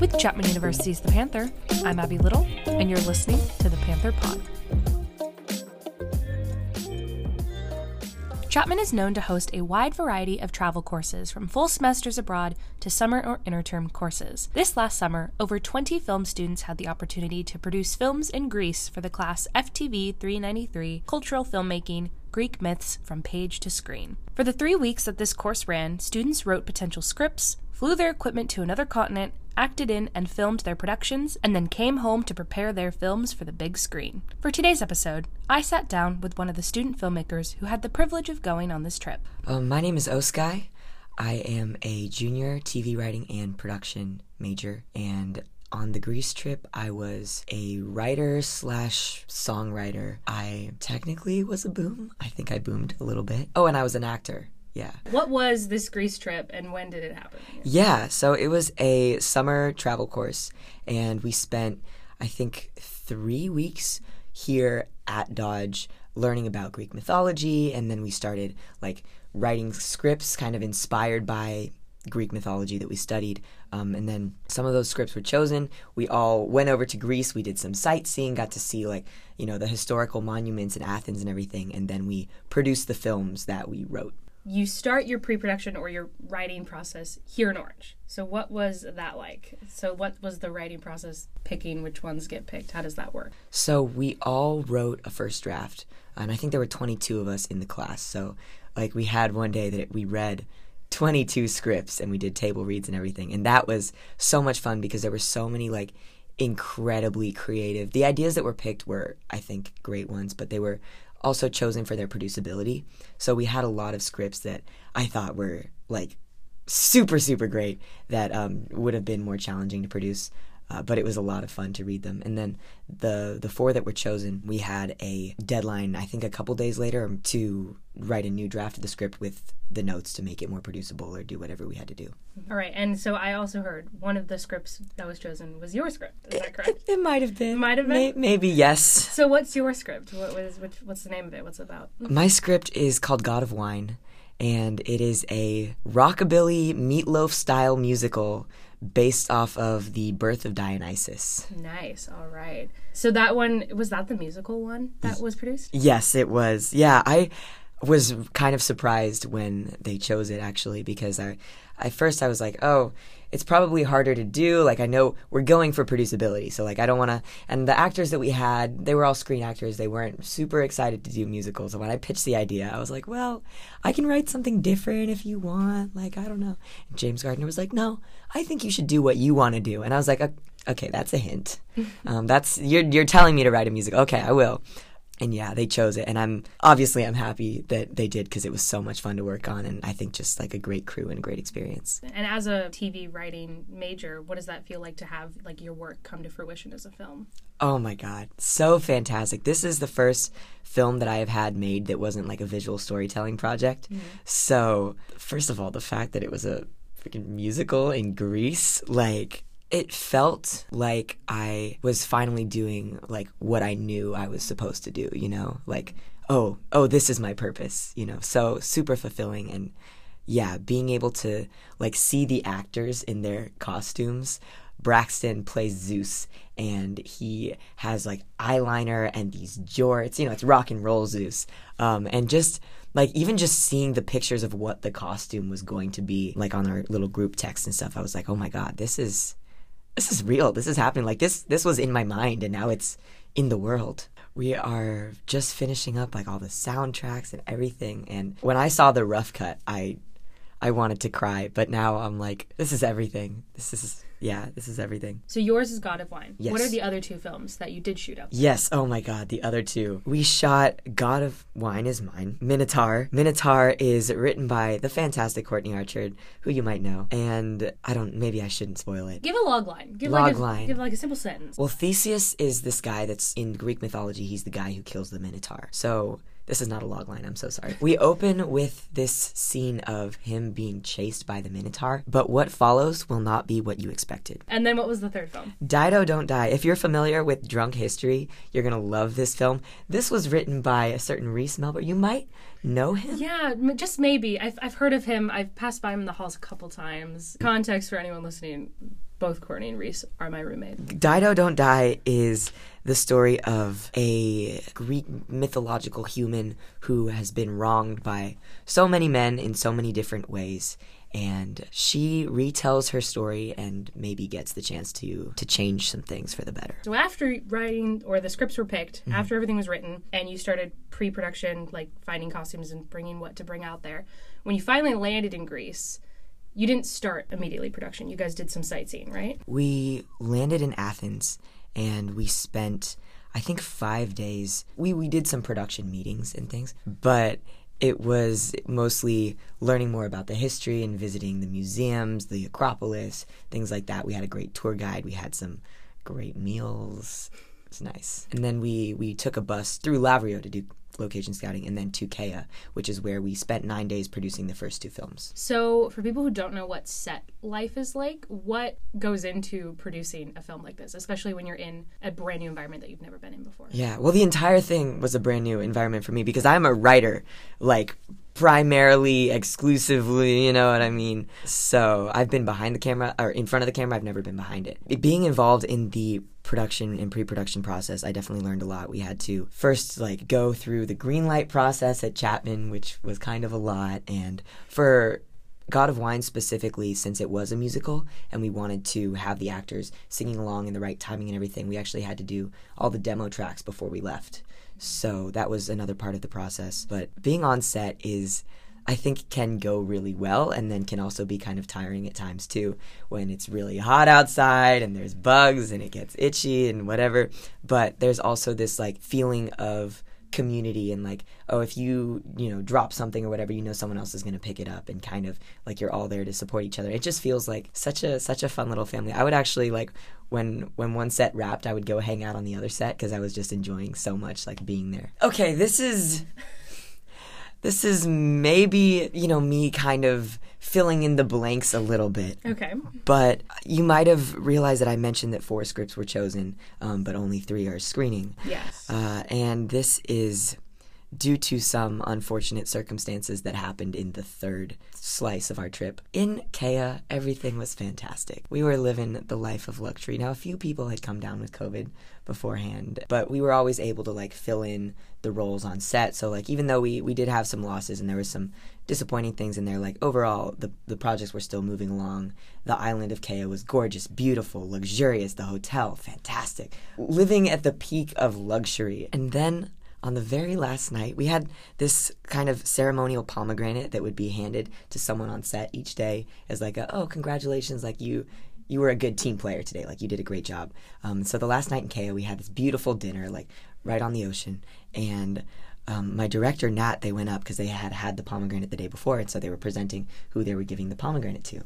With Chapman University's The Panther, I'm Abby Little, and you're listening to The Panther Pod. Chapman is known to host a wide variety of travel courses, from full semesters abroad to summer or interterm courses. This last summer, over 20 film students had the opportunity to produce films in Greece for the class FTV 393 Cultural Filmmaking Greek Myths from Page to Screen. For the three weeks that this course ran, students wrote potential scripts, flew their equipment to another continent, acted in and filmed their productions, and then came home to prepare their films for the big screen. For today's episode, I sat down with one of the student filmmakers who had the privilege of going on this trip. Um, my name is Oskai. I am a junior TV writing and production major, and on the Greece trip, I was a writer slash songwriter. I technically was a boom. I think I boomed a little bit. Oh, and I was an actor. Yeah. What was this Greece trip and when did it happen? Yeah, so it was a summer travel course, and we spent, I think, three weeks here at Dodge learning about Greek mythology, and then we started like writing scripts kind of inspired by Greek mythology that we studied. Um, and then some of those scripts were chosen. We all went over to Greece. We did some sightseeing, got to see like you know the historical monuments in Athens and everything, and then we produced the films that we wrote you start your pre-production or your writing process here in Orange. So what was that like? So what was the writing process picking which ones get picked? How does that work? So we all wrote a first draft, and I think there were 22 of us in the class. So like we had one day that we read 22 scripts and we did table reads and everything. And that was so much fun because there were so many like incredibly creative. The ideas that were picked were I think great ones, but they were also chosen for their producibility. So we had a lot of scripts that I thought were like super super great that um, would have been more challenging to produce. Uh, but it was a lot of fun to read them. And then the the four that were chosen, we had a deadline. I think a couple days later to write a new draft of the script with the notes to make it more producible or do whatever we had to do. All right. And so I also heard one of the scripts that was chosen was your script. Is that correct? It, it might have been. Might have been. May, maybe yes. So what's your script? What was which, what's the name of it? What's it about? My script is called God of Wine and it is a rockabilly meatloaf style musical based off of the birth of Dionysus. Nice. All right. So that one was that the musical one that was produced? Yes, it was. Yeah, I was kind of surprised when they chose it actually because I at first I was like, "Oh, it's probably harder to do. Like I know we're going for producibility, so like I don't want to. And the actors that we had, they were all screen actors. They weren't super excited to do musicals. And when I pitched the idea, I was like, well, I can write something different if you want. Like I don't know. And James Gardner was like, no, I think you should do what you want to do. And I was like, okay, that's a hint. um, that's you're you're telling me to write a musical. Okay, I will and yeah, they chose it, and I'm obviously I'm happy that they did because it was so much fun to work on, and I think just like a great crew and a great experience. And as a TV writing major, what does that feel like to have like your work come to fruition as a film? Oh my god, so fantastic! This is the first film that I have had made that wasn't like a visual storytelling project. Mm-hmm. So first of all, the fact that it was a freaking musical in Greece, like it felt like I was finally doing like what I knew I was supposed to do, you know? Like, oh, oh, this is my purpose, you know? So super fulfilling and yeah, being able to like see the actors in their costumes. Braxton plays Zeus and he has like eyeliner and these jorts, you know, it's rock and roll Zeus. Um, and just like even just seeing the pictures of what the costume was going to be like on our little group text and stuff, I was like, oh my God, this is this is real. This is happening. Like this this was in my mind and now it's in the world. We are just finishing up like all the soundtracks and everything and when I saw the rough cut, I I wanted to cry, but now I'm like this is everything. This is yeah, this is everything. So yours is God of Wine. Yes. What are the other two films that you did shoot up? Yes. Oh my God, the other two. We shot God of Wine is mine. Minotaur. Minotaur is written by the fantastic Courtney Archer, who you might know. And I don't. Maybe I shouldn't spoil it. Give a log line. Give log like a, line. Give like a simple sentence. Well, Theseus is this guy that's in Greek mythology. He's the guy who kills the Minotaur. So this is not a log line, I'm so sorry. We open with this scene of him being chased by the Minotaur, but what follows will not be what you expected. And then what was the third film? Dido Don't Die. If you're familiar with drunk history, you're going to love this film. This was written by a certain Reese Melber. You might know him? Yeah, just maybe. I've, I've heard of him. I've passed by him in the halls a couple times. Context for anyone listening both Courtney and Reese are my roommate. Dido Don't Die is the story of a Greek mythological human who has been wronged by so many men in so many different ways. And she retells her story and maybe gets the chance to to change some things for the better. So after writing or the scripts were picked, mm-hmm. after everything was written, and you started pre-production, like finding costumes and bringing what to bring out there, when you finally landed in Greece, you didn't start immediately production. You guys did some sightseeing, right? We landed in Athens and we spent I think 5 days. We we did some production meetings and things, but it was mostly learning more about the history and visiting the museums, the Acropolis, things like that. We had a great tour guide. We had some great meals. It's nice. And then we we took a bus through Lavrio to do location scouting and then to Kea, which is where we spent 9 days producing the first two films. So, for people who don't know what set life is like, what goes into producing a film like this, especially when you're in a brand new environment that you've never been in before? Yeah, well, the entire thing was a brand new environment for me because I'm a writer, like primarily, exclusively, you know what I mean? So I've been behind the camera, or in front of the camera, I've never been behind it. Being involved in the production and pre-production process i definitely learned a lot we had to first like go through the green light process at chapman which was kind of a lot and for God of Wine specifically, since it was a musical and we wanted to have the actors singing along in the right timing and everything, we actually had to do all the demo tracks before we left. So that was another part of the process. But being on set is, I think, can go really well and then can also be kind of tiring at times too when it's really hot outside and there's bugs and it gets itchy and whatever. But there's also this like feeling of community and like oh if you you know drop something or whatever you know someone else is going to pick it up and kind of like you're all there to support each other. It just feels like such a such a fun little family. I would actually like when when one set wrapped i would go hang out on the other set because i was just enjoying so much like being there. Okay this is this is maybe you know me kind of filling in the blanks a little bit Okay. but you might have realized that I mentioned that four scripts were chosen, um, but only three are screening. Yes. Uh, and this is due to some unfortunate circumstances that happened in the third slice of our trip. In Kea, everything was fantastic. We were living the life of luxury. Now, a few people had come down with COVID beforehand, but we were always able to like fill in the roles on set. So like even though we we did have some losses and there was some disappointing things in there, like overall the the projects were still moving along. The island of Kea was gorgeous, beautiful, luxurious. The hotel, fantastic. Living at the peak of luxury. And then on the very last night, we had this kind of ceremonial pomegranate that would be handed to someone on set each day as like, a, oh, congratulations, like you you were a good team player today, like you did a great job. Um, so the last night in Kea, we had this beautiful dinner, like right on the ocean, and um, my director Nat, they went up because they had had the pomegranate the day before, and so they were presenting who they were giving the pomegranate to,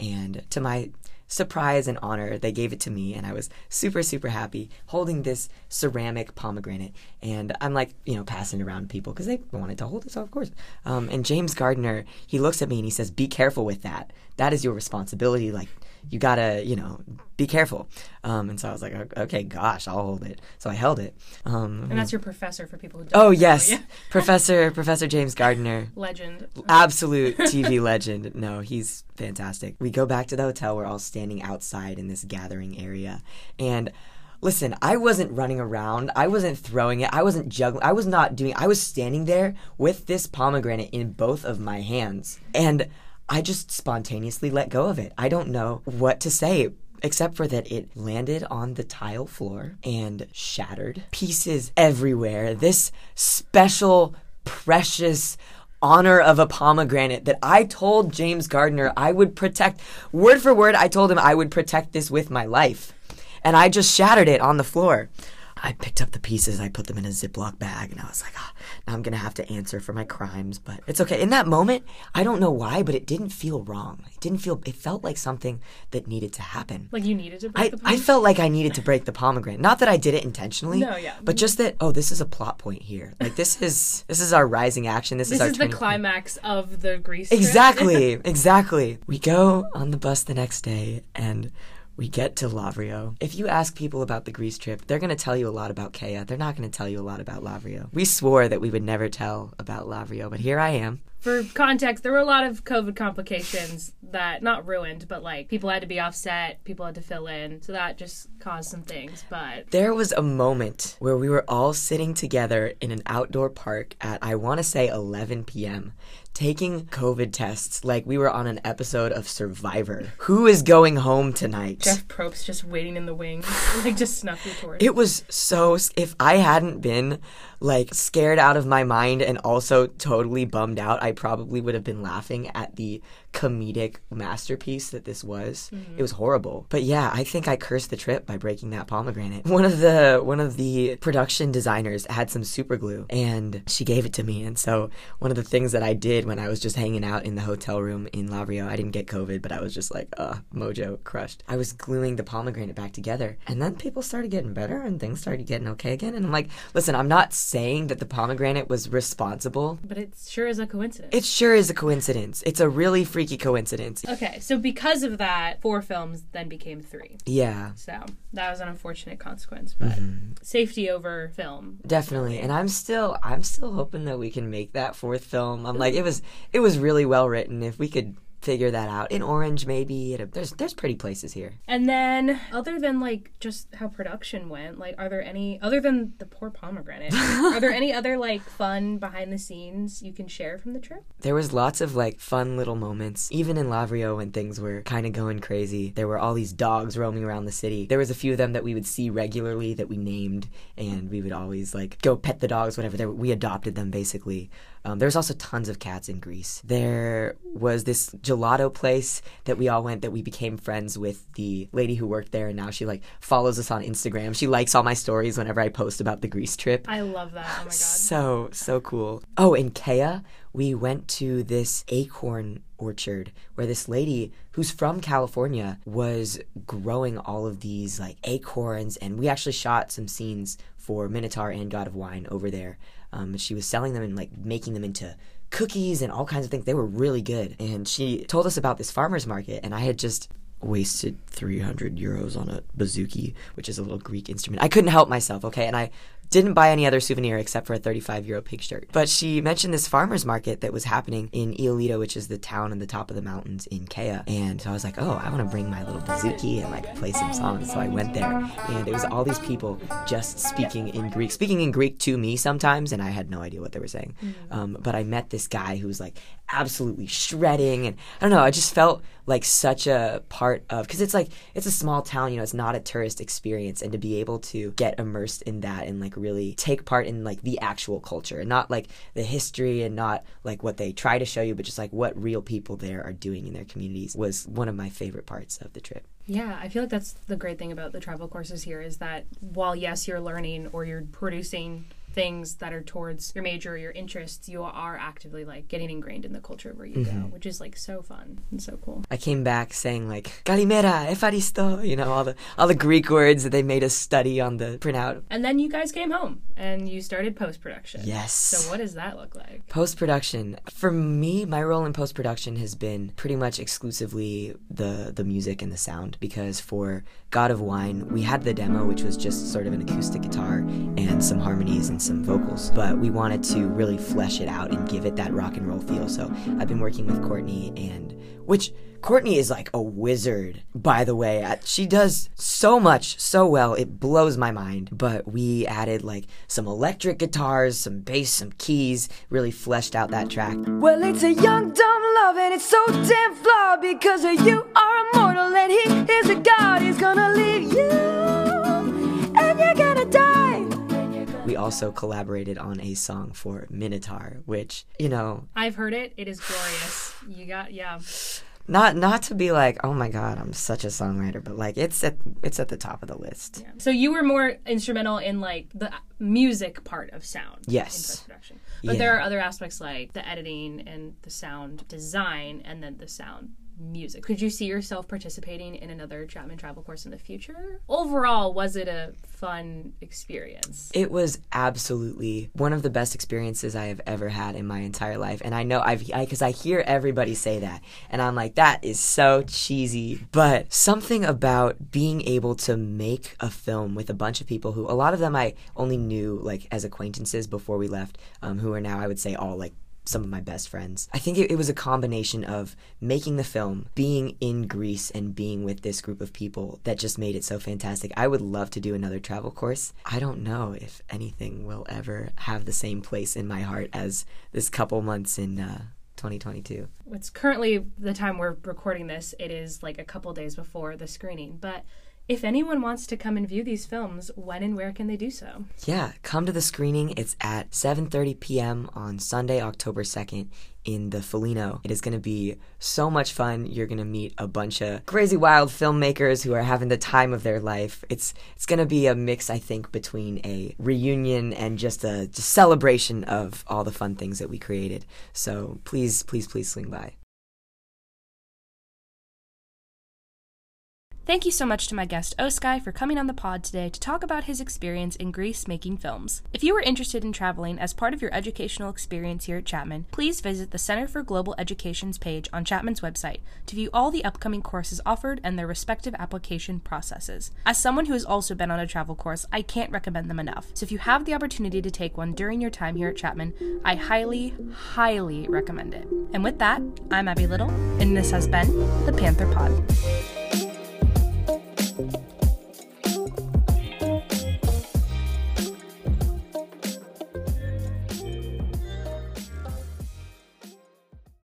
and to my surprise and honor, they gave it to me, and I was super, super happy holding this ceramic pomegranate. And I'm like, you know, passing it around people because they wanted to hold it, so of course. Um, and James Gardner, he looks at me and he says, Be careful with that. That is your responsibility. Like, you gotta, you know, be careful. Um, and so I was like, okay, gosh, I'll hold it. So I held it. Um, and that's your professor for people who don't oh yes. Professor Professor James Gardner Legend. absolute TV legend. No, he's fantastic. We go back to the hotel. We're all standing outside in this gathering area. And listen, I wasn't running around. I wasn't throwing it. I wasn't juggling. I was not doing I was standing there with this pomegranate in both of my hands. And I just spontaneously let go of it. I don't know what to say except for that it landed on the tile floor and shattered. Pieces everywhere. This special, precious honor of a pomegranate that I told James Gardner I would protect. Word for word, I told him I would protect this with my life. And I just shattered it on the floor. I picked up the pieces, I put them in a Ziploc bag, and I was like, oh, now I'm gonna have to answer for my crimes, but it's okay. In that moment, I don't know why, but it didn't feel wrong. It didn't feel, it felt like something that needed to happen. Like you needed to break I, the I felt like I needed to break the pomegranate. Not that I did it intentionally. No, yeah. But just that, oh, this is a plot point here. Like this is this is our rising action. This, This is our is the turning point. climax of the Grease. Exactly, exactly. We go on the bus the next day and we get to Lavrio. If you ask people about the Greece trip, they're going to tell you a lot about Kea. They're not going to tell you a lot about Lavrio. We swore that we would never tell about Lavrio, but here I am. for context, there were a lot of COVID complications that not ruined, but like people had to be offset, people had to fill in, so that just caused some things. But There was a moment where we were all sitting together in an outdoor park at, I want to say, 11 p.m., taking COVID tests like we were on an episode of Survivor. Who is going home tonight? Jeff Probst just waiting in the wings, like just snuffing towards. It was so. If I hadn't been like scared out of my mind and also totally bummed out, I probably would have been laughing at the comedic masterpiece that this was. It was horrible. But yeah, I think I cursed the trip by breaking that pomegranate. One of the one of the production designers had some super glue and she gave it to me. And so one of the things that I did when I was just hanging out in the hotel room in Lavrio, I didn't get COVID, but I was just like, uh, mojo crushed. I was gluing the pomegranate back together. And then people started getting better and things started getting okay again. And I'm like, listen, I'm not saying that the pomegranate was responsible. but it sure is a coincidence. It sure is a coincidence. It's a really freaky coincidence. okay, so because of that, four films then became three. Yeah. So that was an unfortunate consequence, but Mm-hmm. safety over film. Definitely. And I'm still I'm still hoping that we can make that fourth film. I'm like it was it was really well written. If we could figure that out in Orange maybe a, there's there's pretty places here. And then, other than like just how production went, like, are there any other than the poor pomegranate? are there any other like fun behind the scenes you can share from the trip? There was lots of like fun little moments. Even in Lavrio when things were kind of going crazy, there were all these dogs roaming around the city. There was a few of them that we would see regularly that we named, and we would always like go pet the dogs, whatever. They, we adopted them basically. Um, there was also tons of cats in Greece. There was this gelato place that we all went that we became friends with the lady who worked there, and now she like follows us on Instagram. She likes all my stories whenever I post about the Greece trip. I love that. Oh my god. So, so cool. Oh, in Kea, we went to this acorn orchard where this lady who's from California was growing all of these like acorns, and we actually shot some scenes for Minotaur and God of Wine over there. Um, she was selling them and like making them into cookies and all kinds of things. They were really good. And she told us about this farmer's market, and I had just wasted 300 euros on a bouzouki, which is a little Greek instrument. I couldn't help myself, okay? And I didn't buy any other souvenir except for a 35 euro pig shirt. But she mentioned this farmer's market that was happening in Ioulida, which is the town on the top of the mountains in Kea. And so I was like, oh, I want to bring my little bouzouki and like play some songs. So I went there, and it was all these people just speaking in Greek, speaking in Greek to me sometimes, and I had no idea what they were saying. Um, but I met this guy who was like absolutely shredding, and I don't know, I just felt like such a part of because it's like it's a small town, you know, it's not a tourist experience, and to be able to get immersed in that and like really take part in like the actual culture, and not like the history and not like what they try to show you, but just like what real people there are doing in their communities was one of my favorite parts of the trip. Yeah, I feel like that's the great thing about the travel courses here is that while yes, you're learning or you're producing things that are towards your major or your interests, you are actively like getting ingrained in the culture where you mm-hmm. go, which is like so fun and so cool. I came back saying like Kalimera, Efaristo, you know all the all the Greek words that they made us study on the printout. And then you guys came home and you started post production. Yes. So what does that look like? Post production. For me, my role in post production has been pretty much exclusively the the music and the sound because for God of Wine, we had the demo which was just sort of an acoustic guitar and some harmonies and some vocals, but we wanted to really flesh it out and give it that rock and roll feel. So, I've been working with Courtney and which Courtney is like a wizard, by the way. Uh, She does so much so well, it blows my mind. But we added like some electric guitars, some bass, some keys, really fleshed out that track. Well, it's a young, dumb love, and it's so damn flawed because you are immortal, and he is a god. He's gonna leave you, also collaborated on a song for Minotaur, which, you know, I've heard it. It is glorious. You got yeah. not not to be like, oh my god, I'm such a songwriter, but like it's at it's at the top of the list. So you were more instrumental in like the music part of sound. Yes. Production. But Yeah. there are other aspects like the editing and the sound design and then the sound music. Could you see yourself participating in another Chapman travel course in the future? Overall, was it a fun experience? It was absolutely one of the best experiences I have ever had in my entire life, and I know I've because I, hear everybody say that, and I'm like, that is so cheesy. But something about being able to make a film with a bunch of people who, a lot of them I only knew like as acquaintances before we left, um, who are now I would say all like some of my best friends. I think it, it was a combination of making the film, being in Greece, and being with this group of people that just made it so fantastic. I would love to do another travel course. I don't know if anything will ever have the same place in my heart as this couple months in uh, 2022. It's currently the time we're recording this. It is like a couple days before the screening, but if anyone wants to come and view these films, when and where can they do so? Yeah, come to the screening. It's at 7:30 p.m. on Sunday, October 2nd in the Folino. It is going to be so much fun. You're going to meet a bunch of crazy wild filmmakers who are having the time of their life. It's it's going to be a mix I think between a reunion and just a just celebration of all the fun things that we created. So please please please swing by. Thank you so much to my guest Oskai for coming on the pod today to talk about his experience in Greece making films. If you are interested in traveling as part of your educational experience here at Chapman, please visit the Center for Global Education's page on Chapman's website to view all the upcoming courses offered and their respective application processes. As someone who has also been on a travel course, I can't recommend them enough. So if you have the opportunity to take one during your time here at Chapman, I highly, highly recommend it. And with that, I'm Abby Little, and this has been the Panther Pod.